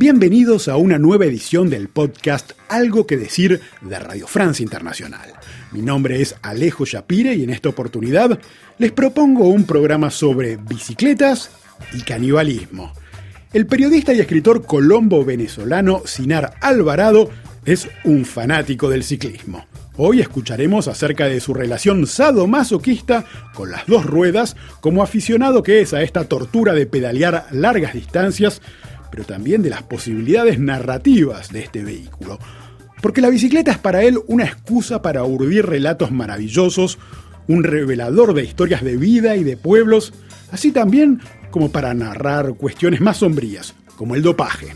Bienvenidos a una nueva edición del podcast Algo que decir de Radio Francia Internacional. Mi nombre es Alejo Shapire y en esta oportunidad les propongo un programa sobre bicicletas y canibalismo. El periodista y escritor colombo venezolano Sinar Alvarado es un fanático del ciclismo. Hoy escucharemos acerca de su relación sadomasoquista con las dos ruedas como aficionado que es a esta tortura de pedalear largas distancias pero también de las posibilidades narrativas de este vehículo. Porque la bicicleta es para él una excusa para urdir relatos maravillosos, un revelador de historias de vida y de pueblos, así también como para narrar cuestiones más sombrías, como el dopaje.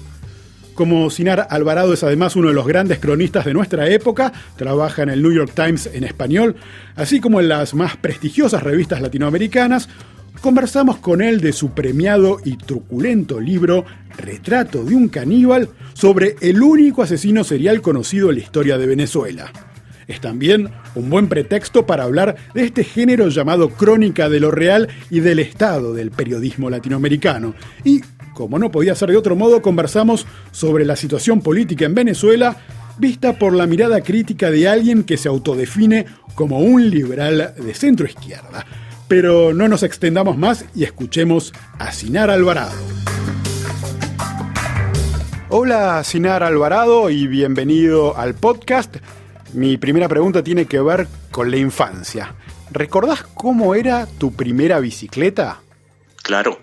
Como Sinar Alvarado es además uno de los grandes cronistas de nuestra época, trabaja en el New York Times en español, así como en las más prestigiosas revistas latinoamericanas, conversamos con él de su premiado y truculento libro Retrato de un caníbal sobre el único asesino serial conocido en la historia de Venezuela. Es también un buen pretexto para hablar de este género llamado crónica de lo real y del estado del periodismo latinoamericano. Y, como no podía ser de otro modo, conversamos sobre la situación política en Venezuela vista por la mirada crítica de alguien que se autodefine como un liberal de centro izquierda. Pero no nos extendamos más y escuchemos a Sinar Alvarado. Hola Sinar Alvarado y bienvenido al podcast. Mi primera pregunta tiene que ver con la infancia. ¿Recordás cómo era tu primera bicicleta? Claro.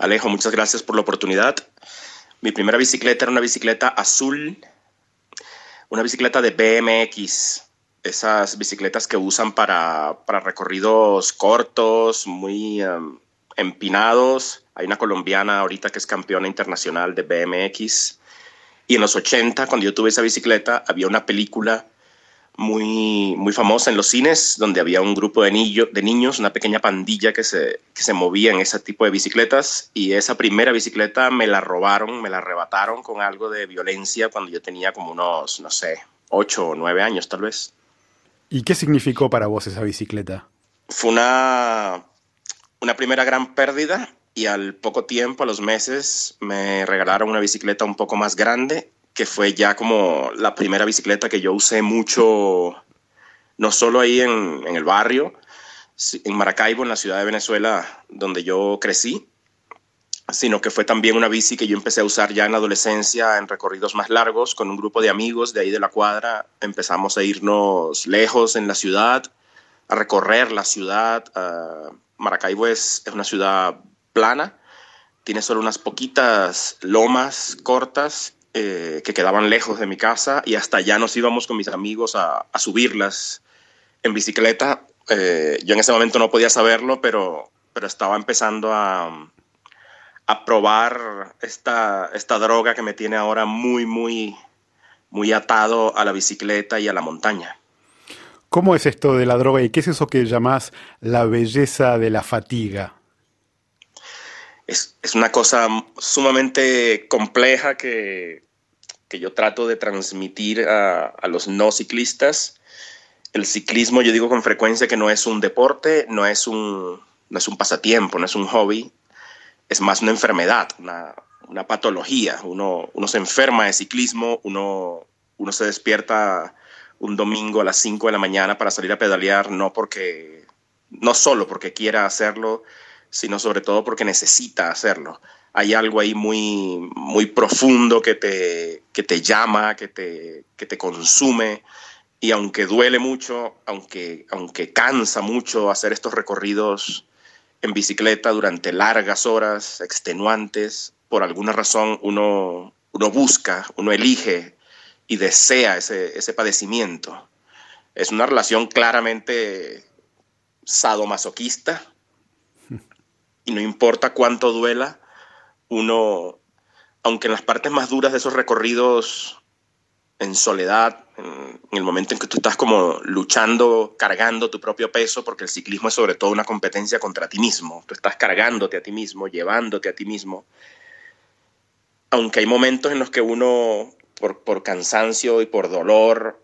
Alejo, muchas gracias por la oportunidad. Mi primera bicicleta era una bicicleta azul, una bicicleta de BMX esas bicicletas que usan para, recorridos cortos, muy em, empinados. Hay una colombiana ahorita que es campeona internacional de BMX. Y en los 80, cuando yo tuve esa bicicleta, había una película muy, muy famosa en los cines, donde había un grupo de, de niños, una pequeña pandilla que se, que se movía en ese tipo de bicicletas. Y esa primera bicicleta me la robaron, me la arrebataron con algo de violencia cuando yo tenía como unos, no sé, 8 o 9 años tal vez. ¿Y qué significó para vos esa bicicleta? Fue una, una primera gran pérdida y al poco tiempo, a los meses, me regalaron una bicicleta un poco más grande, que fue ya como la primera bicicleta que yo usé mucho, no solo ahí en, el barrio, en Maracaibo, en la ciudad de Venezuela, donde yo crecí, sino que fue también una bici que yo empecé a usar ya en adolescencia en recorridos más largos con un grupo de amigos de ahí de la cuadra. Empezamos a irnos lejos en la ciudad, a recorrer la ciudad. Maracaibo es, es, una ciudad plana, tiene solo unas poquitas lomas cortas eh, que quedaban lejos de mi casa y hasta allá nos íbamos con mis amigos a, subirlas en bicicleta. Eh, yo en ese momento no podía saberlo, pero, pero estaba empezando a a probar esta, esta droga que me tiene ahora muy, muy, muy atado a la bicicleta y a la montaña. ¿Cómo es esto de la droga y qué es eso que llamás la belleza de la fatiga? Es, es una cosa sumamente compleja que, que yo trato de transmitir a, a, los no ciclistas. El ciclismo, yo digo con frecuencia que no es un deporte, no es un, no es un pasatiempo, no es un hobby, es más una enfermedad, una, una patología. Uno, uno, se enferma de ciclismo, uno, uno se despierta un domingo a las 5 de la mañana para salir a pedalear, no porque, no solo porque quiera hacerlo, sino sobre todo porque necesita hacerlo. Hay algo ahí muy, muy profundo que te, que te llama, que te, que te consume. Y aunque duele mucho, aunque, aunque cansa mucho hacer estos recorridos en bicicleta durante largas horas, extenuantes, por alguna razón uno, uno busca, uno elige y desea ese, ese padecimiento. Es una relación claramente sadomasoquista y no importa cuánto duela, uno, aunque en las partes más duras de esos recorridos en soledad, en, el momento en que tú estás como luchando, cargando tu propio peso, porque el ciclismo es sobre todo una competencia contra ti mismo. Tú estás cargándote a ti mismo, llevándote a ti mismo. Aunque hay momentos en los que uno por, por cansancio y por dolor,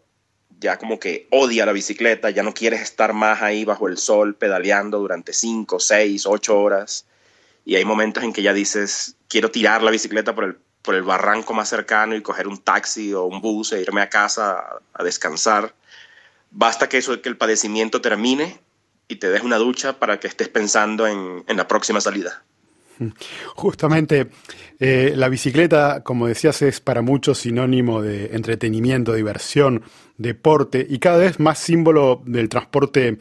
ya como que odia la bicicleta, ya no quieres estar más ahí bajo el sol pedaleando durante 5, 6, 8 horas. Y hay momentos en que ya dices, quiero tirar la bicicleta por el, por el barranco más cercano y coger un taxi o un bus e irme a casa a, descansar. Basta que, eso, que el padecimiento termine y te des una ducha para que estés pensando en, en la próxima salida. Justamente, eh, la bicicleta, como decías, es para muchos sinónimo de entretenimiento, diversión, deporte y cada vez más símbolo del transporte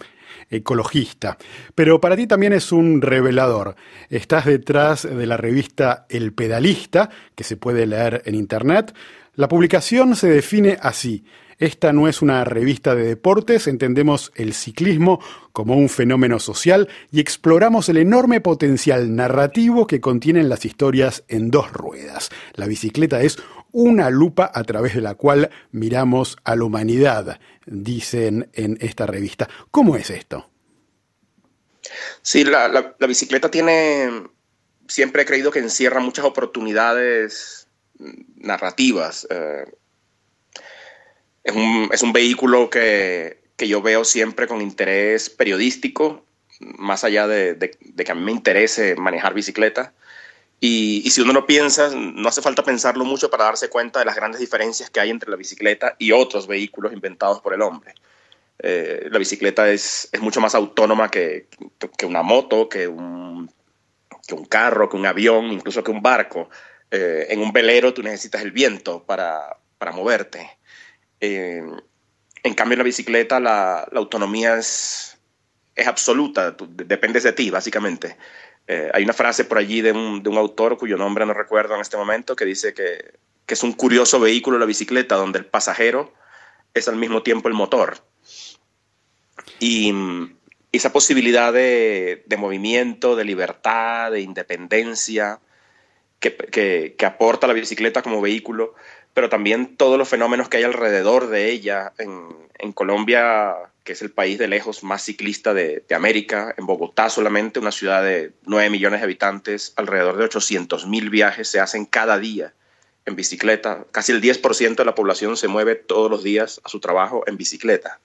ecologista. Pero para ti también es un revelador. Estás detrás de la revista El Pedalista, que se puede leer en Internet. La publicación se define así. Esta no es una revista de deportes, entendemos el ciclismo como un fenómeno social y exploramos el enorme potencial narrativo que contienen las historias en dos ruedas. La bicicleta es una lupa a través de la cual miramos a la humanidad, dicen en esta revista. ¿Cómo es esto? Sí, la, bicicleta tiene, siempre he creído que encierra muchas oportunidades narrativas. Eh, es un, vehículo que, yo veo siempre con interés periodístico, más allá de, que a mí me interese manejar bicicleta. Y, si uno lo piensa, no hace falta pensarlo mucho para darse cuenta de las grandes diferencias que hay entre la bicicleta y otros vehículos inventados por el hombre. Eh, la bicicleta es, mucho más autónoma que, una moto, que un, un, carro, que un avión, incluso que un barco. Eh, en un velero tú necesitas el viento para, para moverte. Eh, en cambio, en la bicicleta la, autonomía es, es absoluta, depende de ti, básicamente. Eh, hay una frase por allí de un, de un, autor cuyo nombre no recuerdo en este momento que dice que, que, es un curioso vehículo la bicicleta donde el pasajero es al mismo tiempo el motor. Y, esa posibilidad de, de, movimiento, de libertad, de independencia que, que, que, aporta la bicicleta como vehículo pero también todos los fenómenos que hay alrededor de ella. En, Colombia, que es el país de lejos más ciclista de, América, en Bogotá solamente, una ciudad de 9 millones de habitantes, alrededor de 800 mil viajes se hacen cada día en bicicleta. Casi el 10% de la población se mueve todos los días a su trabajo en bicicleta.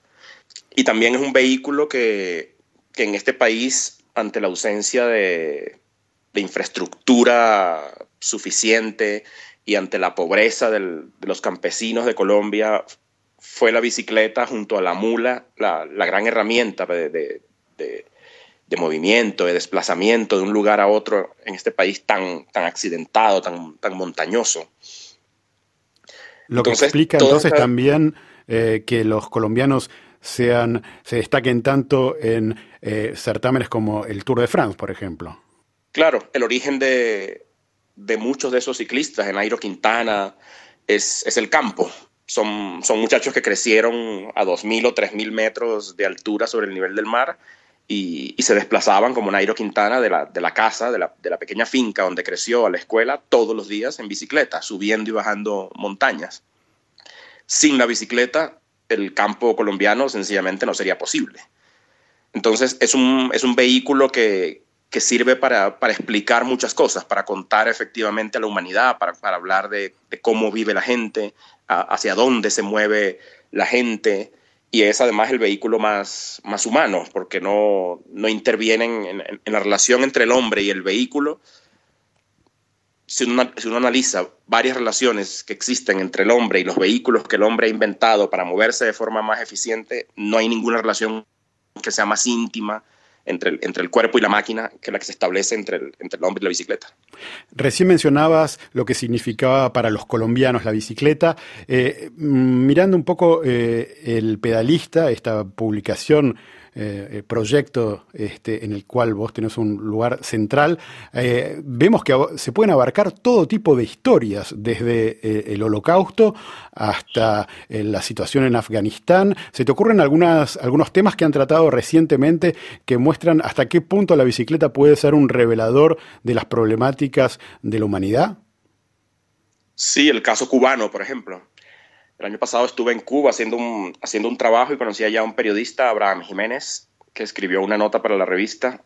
Y también es un vehículo que, que en este país, ante la ausencia de, de infraestructura suficiente, y ante la pobreza de los campesinos de Colombia, fue la bicicleta junto a la mula la, gran herramienta de, movimiento, de desplazamiento de un lugar a otro en este país tan, tan accidentado, tan, tan montañoso. Lo que explica entonces también eh, que los colombianos sean, se destaquen tanto en eh, certámenes como el Tour de France, por ejemplo. Claro, el origen de, de muchos de esos ciclistas, en Nairo Quintana, es, el campo. Son, son muchachos que crecieron a 2.000 o 3.000 metros de altura sobre el nivel del mar y, se desplazaban como Nairo Quintana de la, de la casa, de la, de la, pequeña finca donde creció a la escuela todos los días en bicicleta, subiendo y bajando montañas. Sin la bicicleta, el campo colombiano sencillamente no sería posible. Entonces es un, es un vehículo que, que sirve para, explicar muchas cosas, para contar efectivamente a la humanidad, para, hablar de, cómo vive la gente, hacia dónde se mueve la gente, y es además el vehículo más, más humano, porque no, no intervienen en, la relación entre el hombre y el vehículo. Si uno, si uno analiza varias relaciones que existen entre el hombre y los vehículos que el hombre ha inventado para moverse de forma más eficiente, no hay ninguna relación que sea más íntima, entre el, entre el cuerpo y la máquina que la que se establece entre el, entre el hombre y la bicicleta. Recién mencionabas lo que significaba para los colombianos la bicicleta. Eh, mm, mirando un poco eh, el pedalista, esta publicación eh, proyecto este, en el cual vos tenés un lugar central, eh, vemos que se pueden abarcar todo tipo de historias, desde eh, el holocausto hasta la situación en Afganistán. ¿Se te ocurren algunos temas que han tratado recientemente que muestran hasta qué punto la bicicleta puede ser un revelador de las problemáticas de la humanidad? Sí, el caso cubano, por ejemplo. El año pasado estuve en Cuba haciendo un, haciendo un trabajo y conocí allá a un periodista, Abraham Jiménez, que escribió una nota para la revista.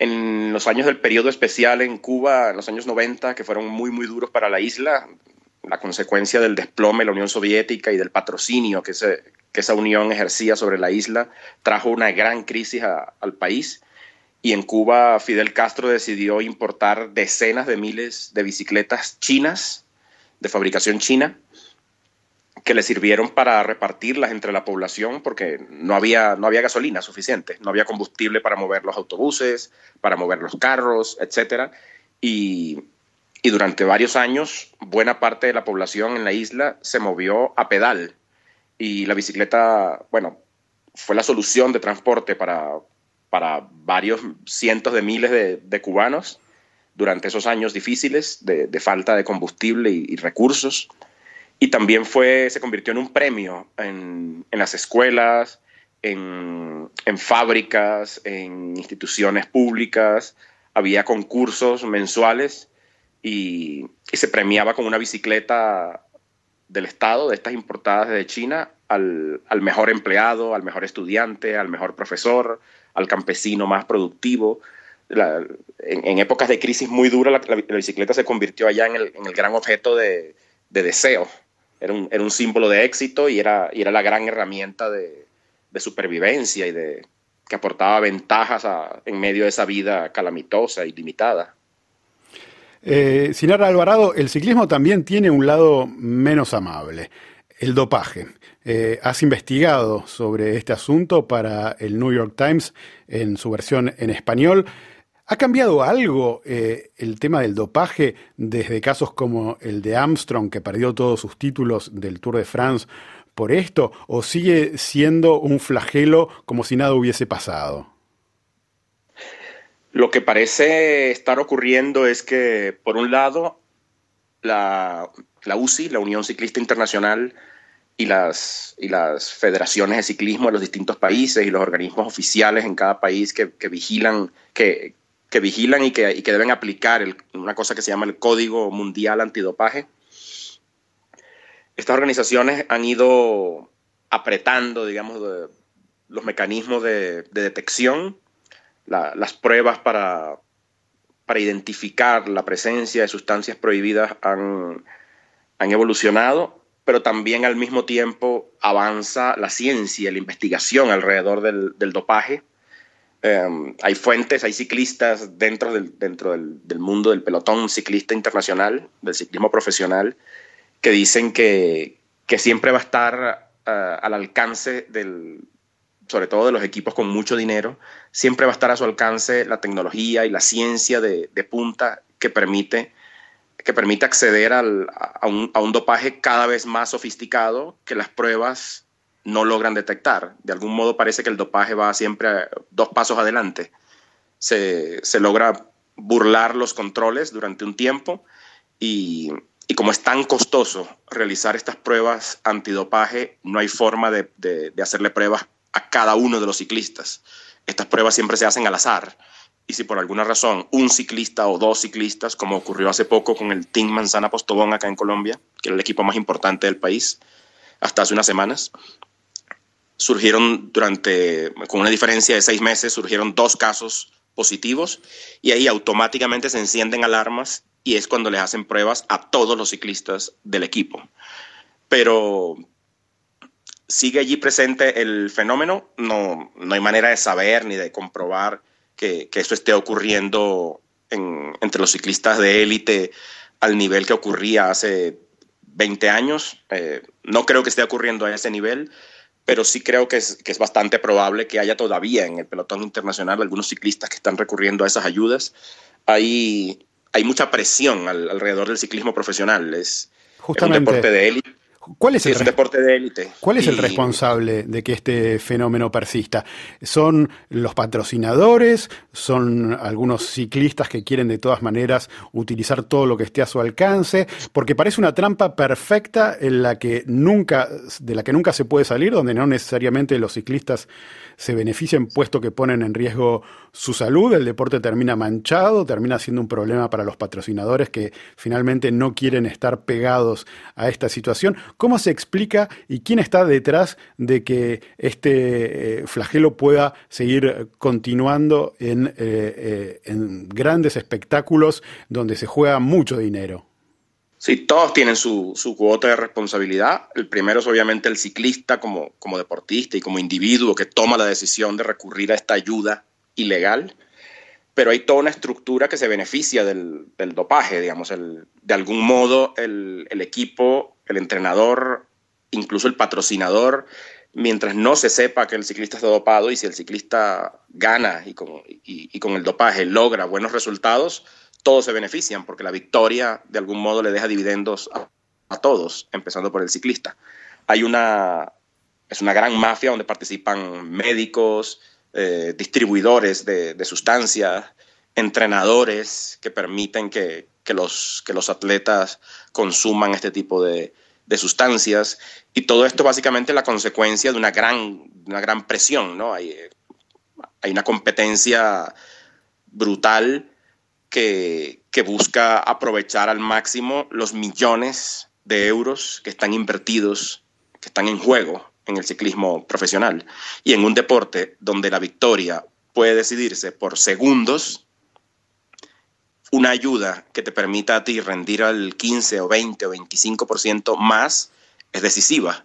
En los años del periodo especial en Cuba, en los años 90, que fueron muy, muy duros para la isla, la consecuencia del desplome de la Unión Soviética y del patrocinio que, que esa unión ejercía sobre la isla, trajo una gran crisis al país. Y en Cuba, Fidel Castro decidió importar decenas de miles de bicicletas chinas, de fabricación china, que le sirvieron para repartirlas entre la población porque no había, no había gasolina suficiente, no había combustible para mover los autobuses, para mover los carros, etc. Y, y durante varios años buena parte de la población en la isla se movió a pedal y la bicicleta, bueno, fue la solución de transporte para, para varios cientos de miles de, cubanos durante esos años difíciles de, falta de combustible y recursos y también fue, se convirtió en un premio en, las escuelas, en, fábricas, en instituciones públicas. Había concursos mensuales y, se premiaba con una bicicleta del Estado, de estas importadas de China, al, mejor empleado, al mejor estudiante, al mejor profesor, al campesino más productivo. en, épocas de crisis muy dura, la, bicicleta se convirtió allá en el, gran objeto de, de deseo era un, símbolo de éxito y era, y era la gran herramienta de, supervivencia y de que aportaba ventajas en medio de esa vida calamitosa y limitada. Eh, Sinara Alvarado, el ciclismo también tiene un lado menos amable, el dopaje. Eh, has investigado sobre este asunto para el New York Times en su versión en español. ¿Ha cambiado algo eh, el tema del dopaje desde casos como el de Armstrong, que perdió todos sus títulos del Tour de France por esto, o sigue siendo un flagelo como si nada hubiese pasado? Lo que parece estar ocurriendo es que, por un lado, la, UCI, la Unión Ciclista Internacional, y las, federaciones de ciclismo de los distintos países y los organismos oficiales en cada país que, que vigilan, que, que vigilan y que, deben aplicar una cosa que se llama el Código Mundial Antidopaje. Estas organizaciones han ido apretando, digamos, los mecanismos de, detección, las pruebas para, para identificar la presencia de sustancias prohibidas han, evolucionado, pero también al mismo tiempo avanza la ciencia, la investigación alrededor del, del dopaje Em, hay fuentes, hay ciclistas dentro, del, dentro del, mundo del pelotón ciclista internacional, del ciclismo profesional, que dicen que, que siempre va a estar eh, al alcance del, sobre todo de los equipos con mucho dinero, siempre va a estar a su alcance la tecnología y la ciencia de, de punta que permite, que acceder al, a, un, a un dopaje cada vez más sofisticado que las pruebas no logran detectar. De algún modo parece que el dopaje va siempre dos pasos adelante. Se, logra burlar los controles durante un tiempo y, como es tan costoso realizar estas pruebas antidopaje, no hay forma de, de, hacerle pruebas a cada uno de los ciclistas. Estas pruebas siempre se hacen al azar. Y si por alguna razón un ciclista o dos ciclistas, como ocurrió hace poco con el Team Manzana Postobón acá en Colombia, que era el equipo más importante del país, hasta hace unas semanas, surgieron durante, con una diferencia de seis meses, surgieron dos casos positivos y ahí automáticamente se encienden alarmas y es cuando les hacen pruebas a todos los ciclistas del equipo. Pero sigue allí presente el fenómeno, no, no hay manera de saber ni de comprobar que, que eso esté ocurriendo entre los ciclistas de élite al nivel que ocurría hace 20 años. Eh, no creo que esté ocurriendo a ese nivel, pero sí creo que es, que es bastante probable que haya todavía en el pelotón internacional algunos ciclistas que están recurriendo a esas ayudas. Hay, hay mucha presión alrededor del ciclismo profesional. Es, es un deporte de élite ¿Cuál es, el deporte de élite. ¿Cuál es el responsable de que este fenómeno persista? ¿Son los patrocinadores? ¿Son algunos ciclistas que quieren de todas maneras utilizar todo lo que esté a su alcance? Porque parece una trampa perfecta en la que nunca, de la que nunca se puede salir, donde no necesariamente los ciclistas se benefician puesto que ponen en riesgo su salud, el deporte termina manchado, termina siendo un problema para los patrocinadores que finalmente no quieren estar pegados a esta situación. ¿Cómo se explica y quién está detrás de que este eh, flagelo pueda seguir continuando en, eh, eh, en grandes espectáculos donde se juega mucho dinero? Sí, todos tienen su, su, cuota de responsabilidad. El primero es obviamente el ciclista como, como deportista y como individuo que toma la decisión de recurrir a esta ayuda ilegal. Pero hay toda una estructura que se beneficia del, del dopaje, digamos. El, de algún modo el, el equipo, el entrenador, incluso el patrocinador, mientras no se sepa que el ciclista está dopado y si el ciclista gana y con, y, y con el dopaje logra buenos resultados, todos se benefician porque la victoria de algún modo le deja dividendos a, todos, empezando por el ciclista. Hay una, es una gran mafia donde participan médicos, eh, distribuidores de, de, sustancias, entrenadores que permiten que, que, los, que los atletas consuman este tipo de, de, sustancias. Y todo esto básicamente es la consecuencia de una gran, una gran presión. ¿no? Hay, hay una competencia brutal que, busca aprovechar al máximo los millones de euros que están invertidos, que están en juego en el ciclismo profesional. Y en un deporte donde la victoria puede decidirse por segundos, una ayuda que te permita a ti rendir al 15 o 20 o 25% más es decisiva.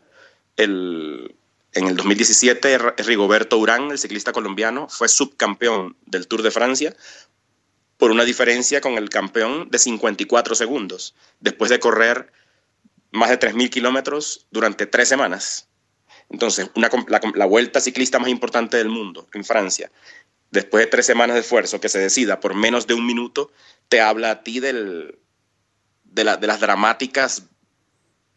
El, en el 2017, Rigoberto Urán, el ciclista colombiano, fue subcampeón del Tour de Francia por una diferencia con el campeón de 54 segundos, después de correr más de 3.000 kilómetros durante tres semanas. Entonces, una, la, la, vuelta ciclista más importante del mundo, en Francia, después de tres semanas de esfuerzo, que se decida por menos de un minuto, te habla a ti del, de, la, de las dramáticas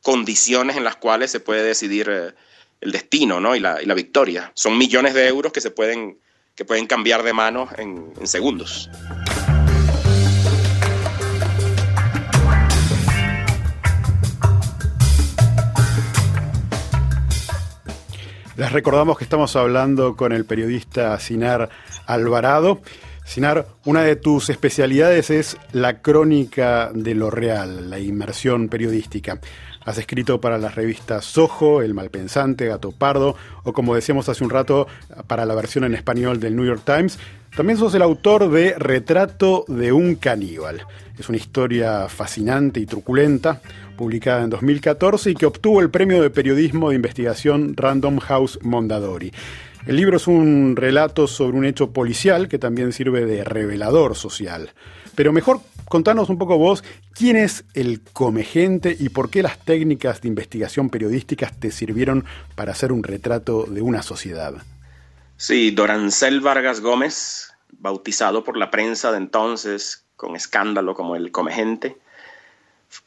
condiciones en las cuales se puede decidir eh, el destino ¿no? y, la, y, la, victoria. Son millones de euros que se pueden, que pueden cambiar de manos en, en segundos. Les recordamos que estamos hablando con el periodista Sinar Alvarado. Sinar, una de tus especialidades es la crónica de lo real, la inmersión periodística. Has escrito para las revistas Soho, El Malpensante, Gato Pardo, o como decíamos hace un rato, para la versión en español del New York Times. También sos el autor de Retrato de un caníbal. Es una historia fascinante y truculenta, publicada en 2014 y que obtuvo el premio de periodismo de investigación Random House Mondadori. El libro es un relato sobre un hecho policial que también sirve de revelador social. Pero mejor contanos un poco vos quién es el comegente y por qué las técnicas de investigación periodísticas te sirvieron para hacer un retrato de una sociedad. Sí, Dorancel Vargas Gómez, bautizado por la prensa de entonces con escándalo como el comegente,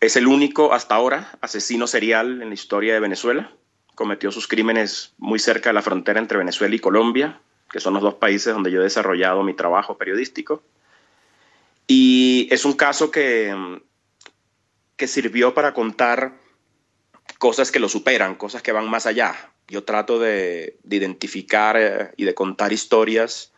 es el único hasta ahora asesino serial en la historia de Venezuela. Cometió sus crímenes muy cerca de la frontera entre Venezuela y Colombia, que son los dos países donde yo he desarrollado mi trabajo periodístico. Y es un caso que, que sirvió para contar cosas que lo superan, cosas que van más allá. Yo trato de, de identificar eh, y de contar historias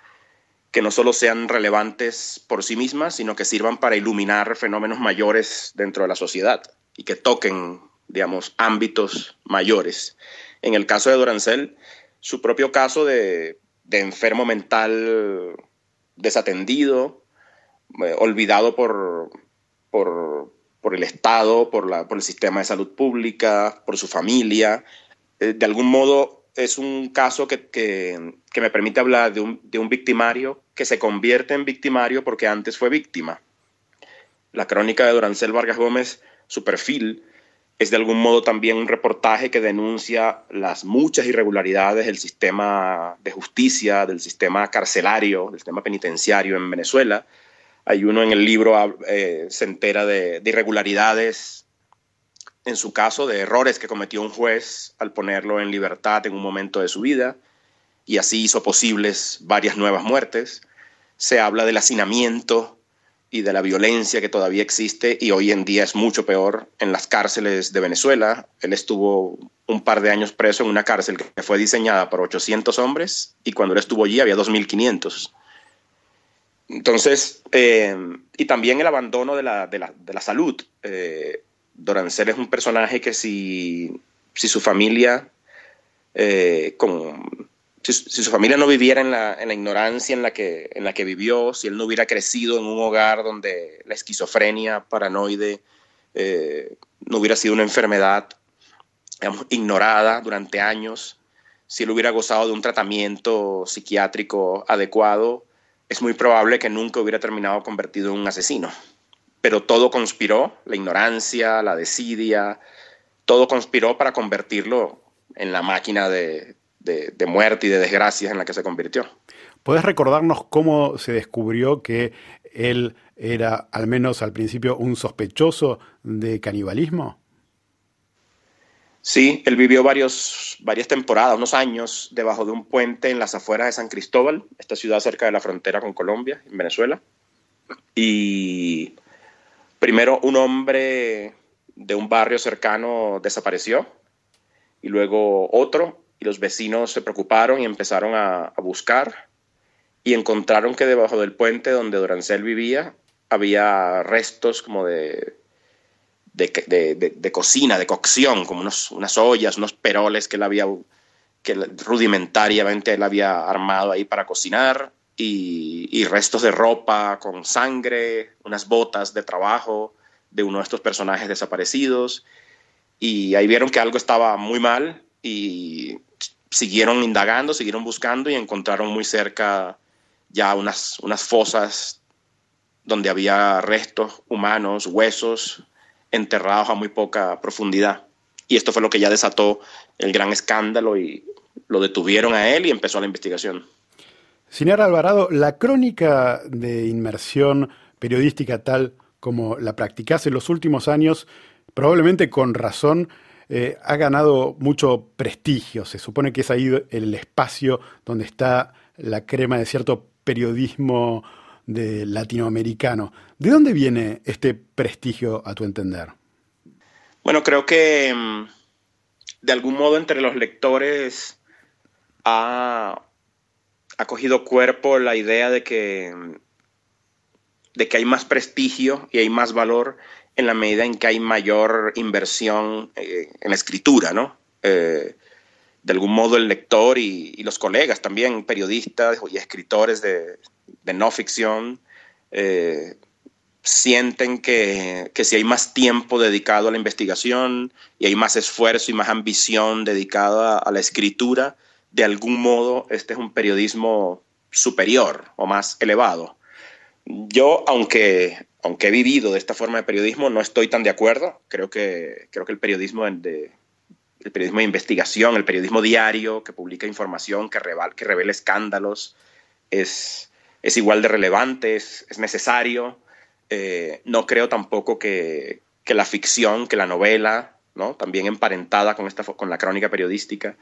que no solo sean relevantes por sí mismas, sino que sirvan para iluminar fenómenos mayores dentro de la sociedad y que toquen, digamos, ámbitos mayores. En el caso de Dorancel, su propio caso de, de enfermo mental desatendido, olvidado por, por, por, el Estado, por, la, por el sistema de salud pública, por su familia, eh, de algún modo es un caso que, que, que me permite hablar de un, de un, victimario que se convierte en victimario porque antes fue víctima. La crónica de Dorancel Vargas Gómez, su perfil, es de algún modo también un reportaje que denuncia las muchas irregularidades del sistema de justicia, del sistema carcelario, del sistema penitenciario en Venezuela. Hay uno en el libro, eh, se entera de, de irregularidades en su caso, de errores que cometió un juez al ponerlo en libertad en un momento de su vida, y así hizo posibles varias nuevas muertes. Se habla del hacinamiento y de la violencia que todavía existe y hoy en día es mucho peor en las cárceles de Venezuela. Él estuvo un par de años preso en una cárcel que fue diseñada por 800 hombres y cuando él estuvo allí había 2.500. Entonces, eh, y también el abandono de la, de la, de la salud. Eh, es un personaje que si, si su familia, eh, si, si, su familia no viviera en la, en la ignorancia en la, que, en la que vivió, si él no hubiera crecido en un hogar donde la esquizofrenia paranoide eh, no hubiera sido una enfermedad ignorada durante años, si él hubiera gozado de un tratamiento psiquiátrico adecuado, es muy probable que nunca hubiera terminado convertido en un asesino. Pero todo conspiró, la ignorancia, la desidia, todo conspiró para convertirlo en la máquina de, de muerte y de desgracias en la que se convirtió. ¿Puedes recordarnos cómo se descubrió que él era, al menos al principio, un sospechoso de canibalismo? Sí, él vivió varios, varias temporadas, unos años, debajo de un puente en las afueras de San Cristóbal, esta ciudad cerca de la frontera con Colombia, en Venezuela. Y primero un hombre de un barrio cercano desapareció y luego otro y los vecinos se preocuparon y empezaron a, buscar y encontraron que debajo del puente donde Dorancel vivía había restos como de de, cocina, de cocción, como unas ollas, unos peroles que él había, que rudimentariamente él había armado ahí para cocinar, y, restos de ropa con sangre, unas botas de trabajo de uno de estos personajes desaparecidos, y ahí vieron que algo estaba muy mal y siguieron indagando, siguieron buscando y encontraron muy cerca ya unas, unas fosas donde había restos humanos, huesos, enterrados a muy poca profundidad. Y esto fue lo que ya desató el gran escándalo y lo detuvieron a él y empezó la investigación. Señor Alvarado, la crónica de inmersión periodística tal como la practicase en los últimos años, probablemente con razón, eh, ha ganado mucho prestigio. Se supone que es ahí el espacio donde está la crema de cierto periodismo de latinoamericano. ¿De dónde viene este prestigio a tu entender? Bueno, creo que mm, de algún modo entre los lectores ha, cogido cuerpo la idea de que, mm, de que hay más prestigio y hay más valor en la medida en que hay mayor inversión eh, en la escritura, ¿no? Eh, de algún modo el lector y, los colegas también, periodistas y escritores de, no ficción, eh, sienten que, si hay más tiempo dedicado a la investigación y hay más esfuerzo y más ambición dedicada a, la escritura, de algún modo este es un periodismo superior o más elevado. Yo, aunque, aunque he vivido de esta forma de periodismo, no estoy tan de acuerdo. Creo que, creo que el periodismo de, el periodismo de investigación, el periodismo diario que publica información, que, que revela escándalos, es, es igual de relevante, es, necesario. Eh, no creo tampoco que, la ficción, que la novela, ¿no? también emparentada con, esta, con la crónica periodística,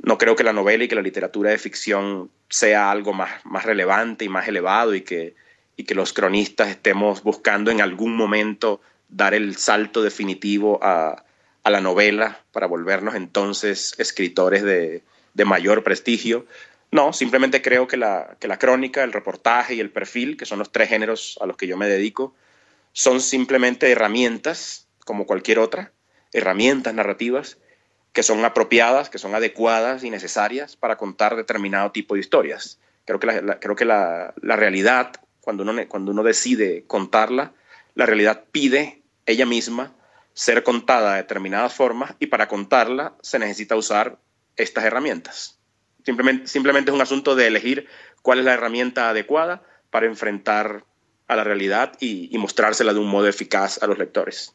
no creo que la novela y que la literatura de ficción sea algo más, más relevante y más elevado y que, y que los cronistas estemos buscando en algún momento dar el salto definitivo a, a la novela para volvernos entonces escritores de, mayor prestigio. No, simplemente creo que la, que la crónica, el reportaje y el perfil, que son los tres géneros a los que yo me dedico, son simplemente herramientas, como cualquier otra, herramientas narrativas que son apropiadas, que son adecuadas y necesarias para contar determinado tipo de historias. Creo que la, creo que la, realidad, cuando uno, cuando uno decide contarla, la realidad pide ella misma ser contada de determinadas formas y para contarla se necesita usar estas herramientas. Simplemente, es un asunto de elegir cuál es la herramienta adecuada para enfrentar a la realidad y, mostrársela de un modo eficaz a los lectores.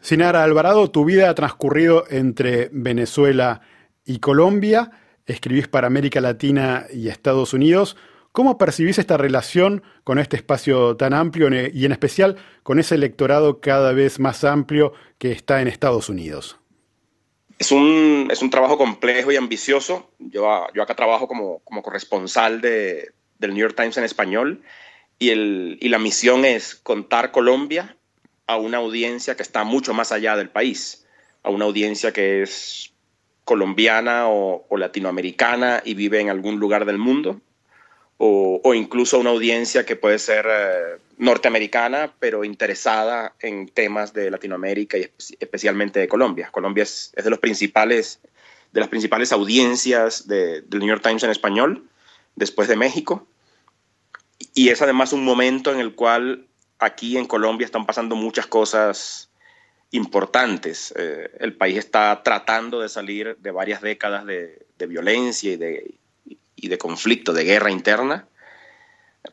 Sinara Alvarado, tu vida ha transcurrido entre Venezuela y Colombia, escribís para América Latina y Estados Unidos. ¿Cómo percibís esta relación con este espacio tan amplio y en especial con ese electorado cada vez más amplio que está en Estados Unidos? Es un, es un trabajo complejo y ambicioso. Yo, yo acá trabajo como, como corresponsal de, del New York Times en español y, el, y la misión es contar Colombia a una audiencia que está mucho más allá del país, a una audiencia que es colombiana o, o latinoamericana y vive en algún lugar del mundo o, incluso una audiencia que puede ser eh, norteamericana, pero interesada en temas de Latinoamérica y especialmente de Colombia. Colombia es, de, los principales, de las principales audiencias del New York Times en español, después de México. Y es además un momento en el cual aquí en Colombia están pasando muchas cosas importantes. Eh, el país está tratando de salir de varias décadas de, violencia y de, y de conflicto, de guerra interna.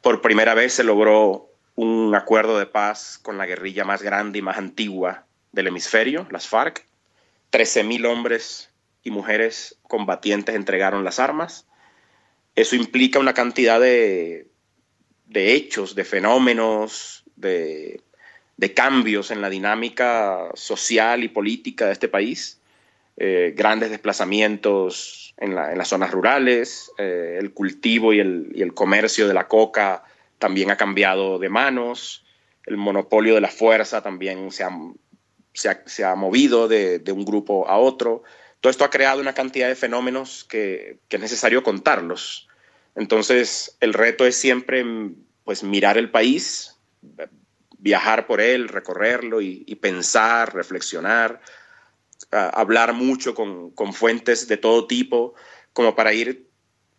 Por primera vez se logró un acuerdo de paz con la guerrilla más grande y más antigua del hemisferio, las FARC. 13.000 hombres y mujeres combatientes entregaron las armas. Eso implica una cantidad de, de hechos, de fenómenos, de, de, cambios en la dinámica social y política de este país. Eh, grandes desplazamientos en, las zonas rurales, eh, el cultivo y el, comercio de la coca también ha cambiado de manos, el monopolio de la fuerza también se ha, movido de, un grupo a otro. Todo esto ha creado una cantidad de fenómenos que, es necesario contarlos. Entonces, el reto es siempre pues, mirar el país, viajar por él, recorrerlo y, pensar, reflexionar, hablar mucho con, con fuentes de todo tipo, como para ir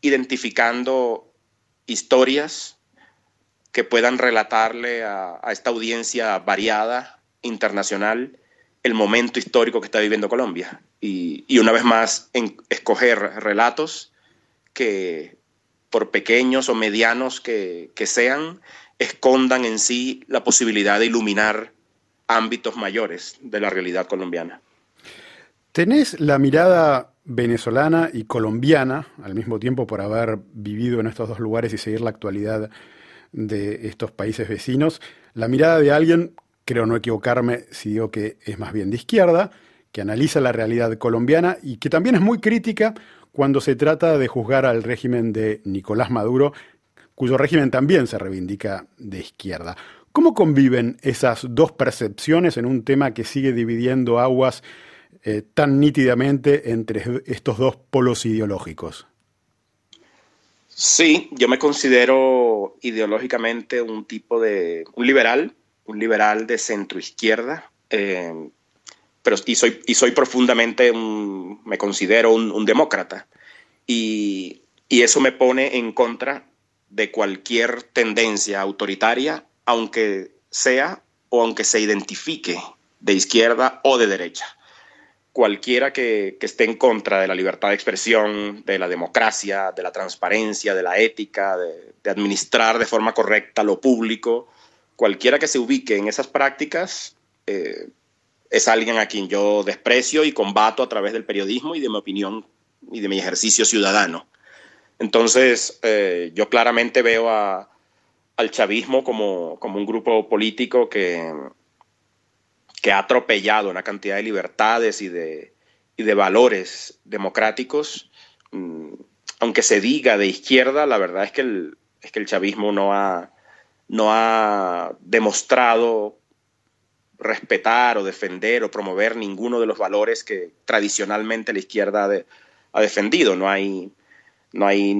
identificando historias que puedan relatarle a, esta audiencia variada, internacional, el momento histórico que está viviendo Colombia. Y, una vez más, escoger relatos que, por pequeños o medianos que, que sean, escondan en sí la posibilidad de iluminar ámbitos mayores de la realidad colombiana. Tenés la mirada venezolana y colombiana al mismo tiempo por haber vivido en estos dos lugares y seguir la actualidad de estos países vecinos, la mirada de alguien, creo no equivocarme si digo que es más bien de izquierda, que analiza la realidad colombiana y que también es muy crítica cuando se trata de juzgar al régimen de Nicolás Maduro, cuyo régimen también se reivindica de izquierda. ¿Cómo conviven esas dos percepciones en un tema que sigue dividiendo aguas eh, tan nítidamente entre estos dos polos ideológicos? Sí, yo me considero ideológicamente un tipo de, un liberal, un liberal de centro izquierda, eh, pero y soy, y soy profundamente, un, me considero un, demócrata. Y, y, eso me pone en contra de cualquier tendencia autoritaria, aunque sea o aunque se identifique de izquierda o de derecha cualquiera que, esté en contra de la libertad de expresión, de la democracia, de la transparencia, de la ética, de, administrar de forma correcta lo público, cualquiera que se ubique en esas prácticas eh, es alguien a quien yo desprecio y combato a través del periodismo y de mi opinión y de mi ejercicio ciudadano. Entonces, eh, yo claramente veo al chavismo como, como un grupo político que, que ha atropellado una cantidad de libertades y de, de valores democráticos, mm, aunque se diga de izquierda, la verdad es que el, es que el chavismo no ha, no ha demostrado respetar o defender o promover ninguno de los valores que tradicionalmente la izquierda ha defendido. No hay, no hay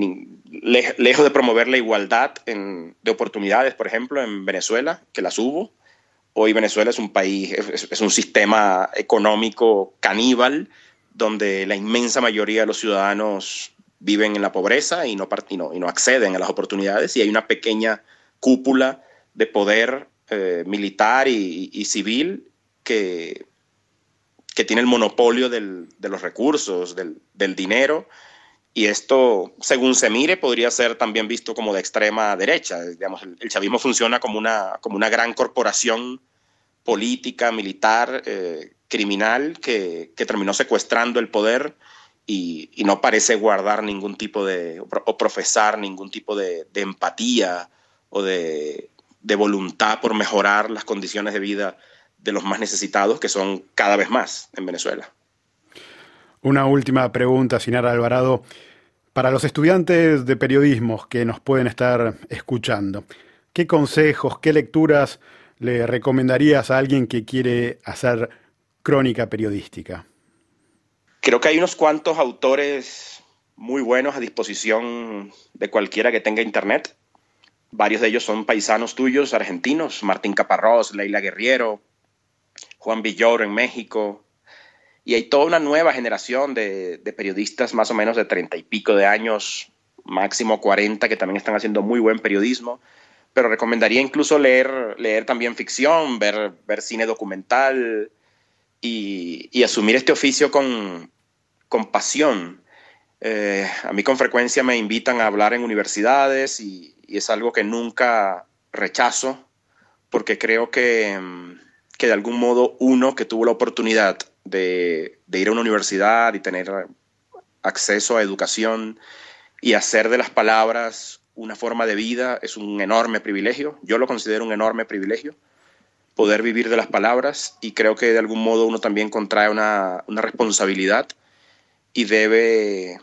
lejos de promover la igualdad de oportunidades, por ejemplo, en Venezuela, que las hubo, Hoy Venezuela es un país, es, un sistema económico caníbal donde la inmensa mayoría de los ciudadanos viven en la pobreza y no, y no, acceden a las oportunidades y hay una pequeña cúpula de poder eh, militar y, civil que, que tiene el monopolio de los recursos, del, dinero y esto, según se mire, podría ser también visto como de extrema derecha. Digamos, el, chavismo funciona como una, como una gran corporación política, militar, eh, criminal, que, terminó secuestrando el poder y, no parece guardar ningún tipo de, o profesar ningún tipo de, empatía o de, de voluntad por mejorar las condiciones de vida de los más necesitados, que son cada vez más en Venezuela. Una última pregunta, Sinara Alvarado. Para los estudiantes de periodismo que nos pueden estar escuchando, ¿qué consejos, qué lecturas le recomendarías a alguien que quiere hacer crónica periodística? Creo que hay unos cuantos autores muy buenos a disposición de cualquiera que tenga internet. Varios de ellos son paisanos tuyos, argentinos, Martín Caparrós, Leila Guerriero, Juan Villoro en México, y hay toda una nueva generación de, periodistas más o menos de treinta y pico de años, máximo cuarenta, que también están haciendo muy buen periodismo. Pero recomendaría incluso leer, leer también ficción, ver, ver cine documental, y, asumir este oficio con, con pasión. Eh, a mí con frecuencia me invitan a hablar en universidades y, es algo que nunca rechazo porque creo que, que, de algún modo uno que tuvo la oportunidad de, ir a una universidad y tener acceso a educación y hacer de las palabras una forma de vida es un enorme privilegio. Yo lo considero un enorme privilegio poder vivir de las palabras y creo que de algún modo uno también contrae una, responsabilidad y debe,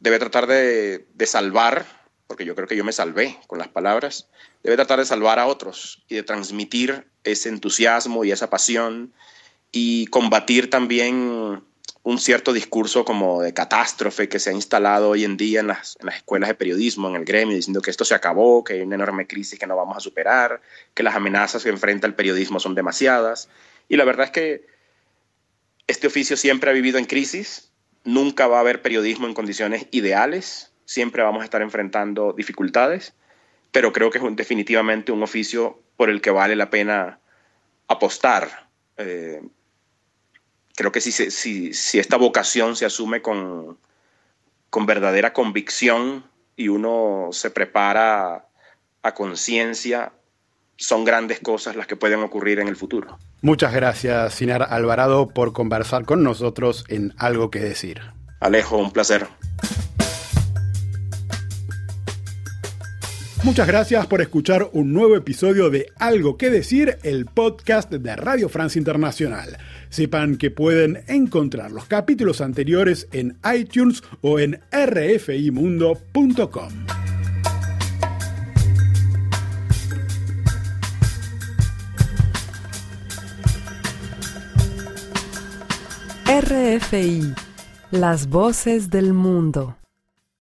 debe tratar de, de, salvar, porque yo creo que yo me salvé con las palabras, debe tratar de salvar a otros y de transmitir ese entusiasmo y esa pasión y combatir también un cierto discurso como de catástrofe que se ha instalado hoy en día en las, escuelas de periodismo, en el gremio, diciendo que esto se acabó, que hay una enorme crisis que no vamos a superar, que las amenazas que enfrenta el periodismo son demasiadas. Y la verdad es que este oficio siempre ha vivido en crisis, nunca va a haber periodismo en condiciones ideales, siempre vamos a estar enfrentando dificultades, pero creo que es definitivamente un oficio por el que vale la pena apostar. Eh, creo que si, si, si esta vocación se asume con, con verdadera convicción y uno se prepara a conciencia, son grandes cosas las que pueden ocurrir en el futuro. Muchas gracias, Sinar Alvarado, por conversar con nosotros en Algo que Decir. Alejo, un placer. Muchas gracias por escuchar un nuevo episodio de Algo que Decir, el podcast de Radio Francia Internacional. Sepan que pueden encontrar los capítulos anteriores en iTunes o en rfimundo.com. RFI, las voces del mundo.